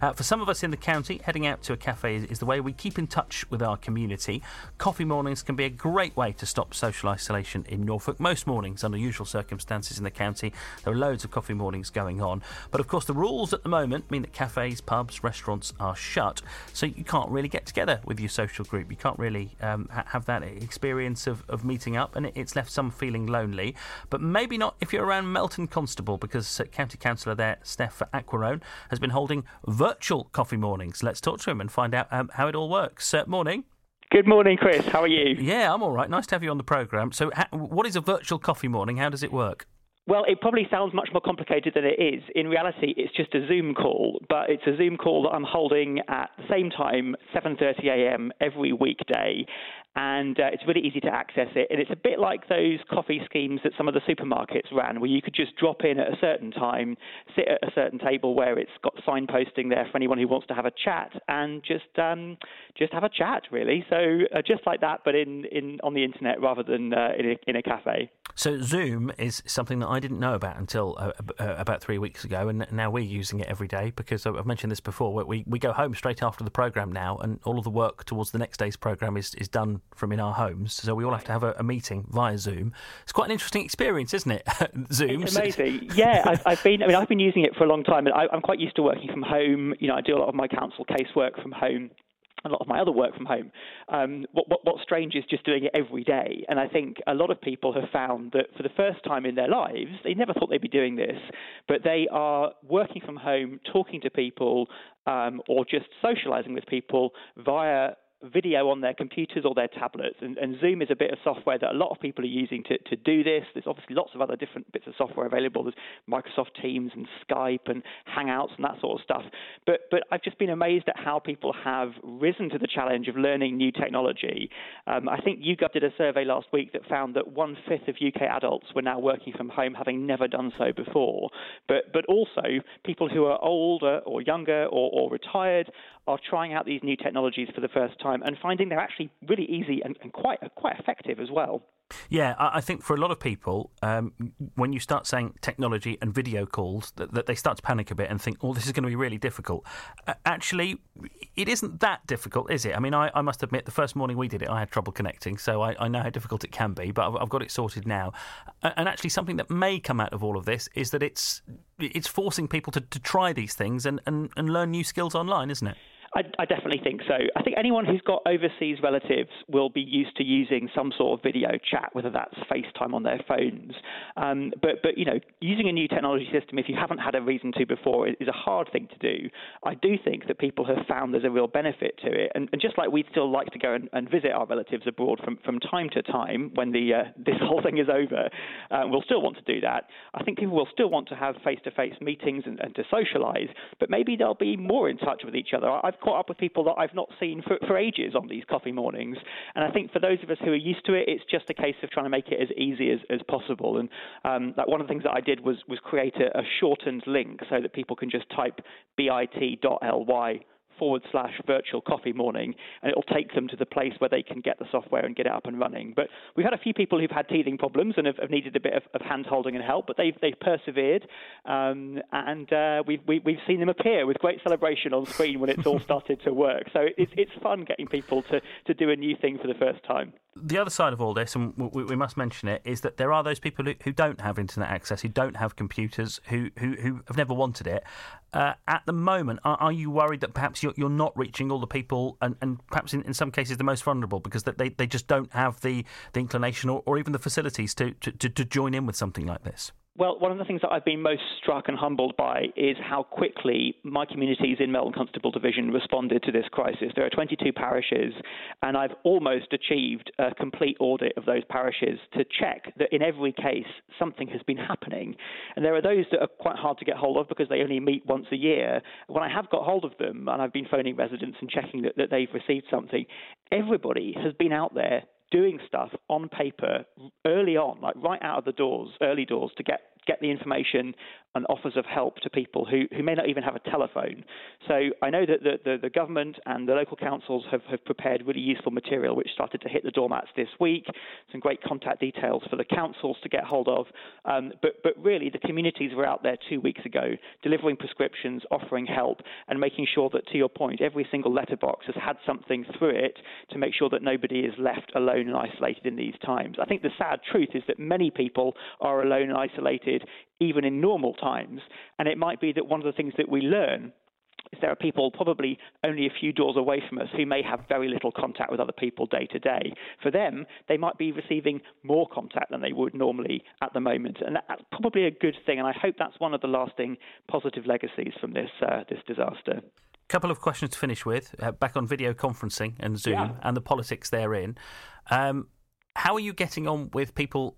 Uh, for some of us in the county, heading out to a cafe is, is, the way we keep in touch with our community. Coffee mornings can be a great way to stop social isolation in Norfolk. Most mornings, under usual circumstances in the county, there are loads of coffee mornings going on. But of course, the rules at the moment mean that cafes, pubs, restaurants are shut, so you can't really get together with your social group. You can't really um, ha- have that experience of, of meeting up, and it, it's left some feeling lonely. But maybe not if you're around Melton Constable, because uh, County Councillor there, Steph Aquarone, has been holding virtual coffee mornings. Let's talk to him and find out um, how it all works. Uh, morning. Good morning, Chris. How are you? Yeah, I'm all right. Nice to have you on the programme. So, ha- what is a virtual coffee morning? How does it work? Well, it probably sounds much more complicated than it is. In reality, it's just a Zoom call, but it's a Zoom call that I'm holding at the same time, 7:30 a.m. every weekday, and uh, it's really easy to access it. And it's a bit like those coffee schemes that some of the supermarkets ran, where you could just drop in at a certain time, sit at a certain table where it's got signposting there for anyone who wants to have a chat, and just um, just have a chat, really. So uh, just like that, but in, in on the internet rather than uh, in, a, in a cafe. So Zoom is something that I didn't know about until uh, uh, about three weeks ago, and now we're using it every day because I've mentioned this before. We we go home straight after the program now, and all of the work towards the next day's program is is done from in our homes. So we all have to have a, a meeting via Zoom. It's quite an interesting experience, isn't it? Zoom. It's amazing. yeah, I've, I've, been. I mean, I've been using it for a long time, and I, I'm quite used to working from home. You know, I do a lot of my council casework from home a lot of my other work from home. Um, what, what, what's strange is just doing it every day. And I think a lot of people have found that for the first time in their lives, they never thought they'd be doing this, but they are working from home, talking to people, um, or just socializing with people via video on their computers or their tablets. And, and, Zoom is a bit of software that a lot of people are using to, to do this. There's obviously lots of other different bits of software available. There's Microsoft Teams and Skype and Hangouts and that sort of stuff. But, but I've just been amazed at how people have risen to the challenge of learning new technology. Um, I think YouGov did a survey last week that found that one fifth of UK adults were now working from home, having never done so before. But, but also, people who are older or younger or, or retired are trying out these new technologies for the first time and finding they're actually really easy and, and quite quite effective as well. Yeah, I think for a lot of people, um, when you start saying technology and video calls, that, that, they start to panic a bit and think, "Oh, this is going to be really difficult." Uh, actually, it isn't that difficult, is it? I mean, I, I, must admit, the first morning we did it, I had trouble connecting, so I, I know how difficult it can be, but I've, I've, got it sorted now. And actually, something that may come out of all of this is that it's it's forcing people to, to try these things and, and, and learn new skills online, isn't it? I, I, definitely think so. I think anyone who's got overseas relatives will be used to using some sort of video chat, whether that's FaceTime on their phones. Um, but, but you know, using a new technology system, if you haven't had a reason to before, is a hard thing to do. I do think that people have found there's a real benefit to it, and, and just like we'd still like to go and, and, visit our relatives abroad from, from time to time when the uh, this whole thing is over, uh, we'll still want to do that. I think people will still want to have face-to-face meetings and, and to socialise, but maybe they'll be more in touch with each other. I've caught up with people that I've not seen for, for ages on these coffee mornings. And I think for those of us who are used to it, it's just a case of trying to make it as easy as, as possible. And um, one of the things that I did was, was create a, a shortened link so that people can just type bit.ly forward slash virtual coffee morning, and it'll take them to the place where they can get the software and get it up and running. But we've had a few people who've had teething problems and have, have needed a bit of, of hand holding and help, but they've they've persevered, um, and uh, we've we, have we have seen them appear with great celebration on screen when it's all started to work. So it's it's fun getting people to to do a new thing for the first time the other side of all this, and we, we, must mention it, is that there are those people who, who, don't have internet access, who don't have computers, who who, who have never wanted it. Uh, at the moment, are, are, you worried that perhaps you're, you're not reaching all the people, and, and perhaps in, in some cases the most vulnerable, because they, they just don't have the, the inclination or, or even the facilities to, to, to, to join in with something like this? Well, one of the things that I've been most struck and humbled by is how quickly my communities in Melton Constable Division responded to this crisis. There are 22 parishes, and I've almost achieved a complete audit of those parishes to check that in every case something has been happening. And there are those that are quite hard to get hold of because they only meet once a year. When I have got hold of them, and I've been phoning residents and checking that, that they've received something, everybody has been out there doing stuff on paper early on, like right out of the doors, early doors, to get get the information and offers of help to people who, who may not even have a telephone. So I know that the, the, the government and the local councils have, have prepared really useful material which started to hit the doormats this week. Some great contact details for the councils to get hold of. Um, but, but really, the communities were out there two weeks ago delivering prescriptions, offering help, and making sure that, to your point, every single letterbox has had something through it to make sure that nobody is left alone and isolated in these times. I think the sad truth is that many people are alone and isolated even in normal times. And it might be that one of the things that we learn is there are people probably only a few doors away from us who may have very little contact with other people day to day. For them, they might be receiving more contact than they would normally at the moment, and that's probably a good thing. And I hope that's one of the lasting positive legacies from this uh, this disaster. Couple of questions to finish with. Uh, back on video conferencing and Zoom yeah. and the politics therein. Um, how are you getting on with people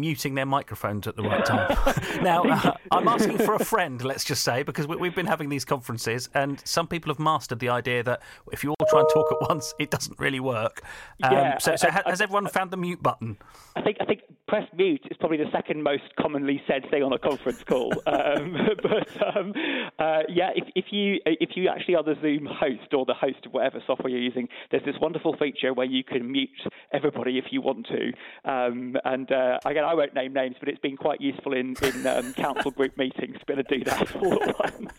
muting their microphones at the right time. now, uh, I'm asking for a friend, let's just say, because we, have been having these conferences, and some people have mastered the idea that if you all try and talk at once, it doesn't really work. Um, yeah, so, so I, I, has everyone found the mute button? I think I think press mute is probably the second most commonly said thing on a conference call. um, but um, uh, yeah, if, if you if you actually are the Zoom host or the host of whatever software you're using, there's this wonderful feature where you can mute everybody if you want to. Um, and uh, again, I won't name names, but it's been quite useful in in um, council group meetings able to do that all at once.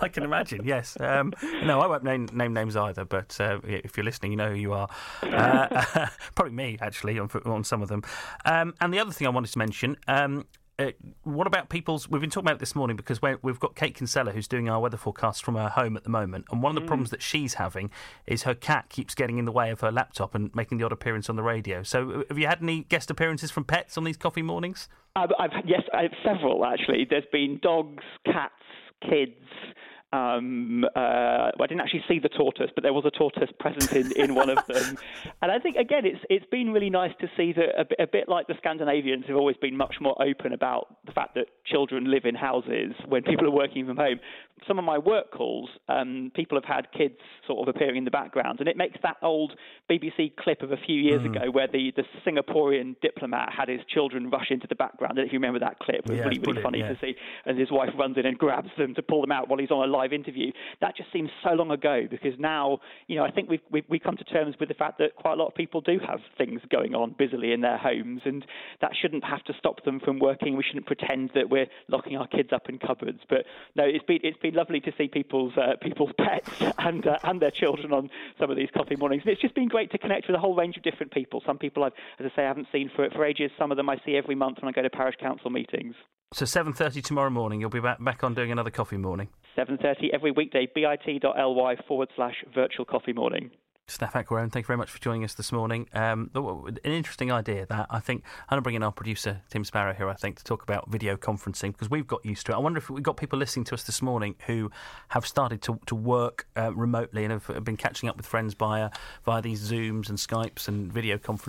I can imagine. Yes. Um, no, I won't name name names either. But uh, if you're listening, you know who you are. Uh, probably me actually on, on some of them. Um, and the other thing I wanted to mention. Um, uh, what about people's? We've been talking about this morning because we've got Kate Kinsella who's doing our weather forecast from her home at the moment, and one of the mm. problems that she's having is her cat keeps getting in the way of her laptop and making the odd appearance on the radio. So, uh, have you had any guest appearances from pets on these coffee mornings? I've, I've yes, I have several actually. There's been dogs, cats, kids. Um, uh, I didn't actually see the tortoise, but there was a tortoise present in, in one of them. And I think again, it's it's been really nice to see that a bit, a bit like the Scandinavians have always been much more open about the fact that children live in houses when people are working from home. Some of my work calls, um, people have had kids sort of appearing in the background, and it makes that old BBC clip of a few years mm. ago where the, the Singaporean diplomat had his children rush into the background. if you remember that clip, it was yeah, really really funny yeah. to see, and his wife runs in and grabs them to pull them out while he's on a live interview. That just seems so long ago because now, you know, I think we've, we've, we've come to terms with the fact that quite a lot of people do have things going on busily in their homes, and that shouldn't have to stop them from working. We shouldn't pretend that we're locking our kids up in cupboards. But no, it's been it's been lovely to see people's uh, people's pets and uh, and their children on some of these coffee mornings. And it's just been great to connect with a whole range of different people. Some people I've, as I say, I haven't seen for for ages. Some of them I see every month when I go to parish council meetings. So 7.30 tomorrow morning, you'll be back, back on doing another coffee morning? 7.30 every weekday, bit.ly forward slash virtual coffee morning. Steph Aquarone, thank you very much for joining us this morning. Um, an interesting idea that I think I'm going to bring in our producer Tim Sparrow here. I think to talk about video conferencing because we've got used to it. I wonder if we've got people listening to us this morning who have started to, to work uh, remotely and have, have, been catching up with friends via via these Zooms and Skypes and video conferences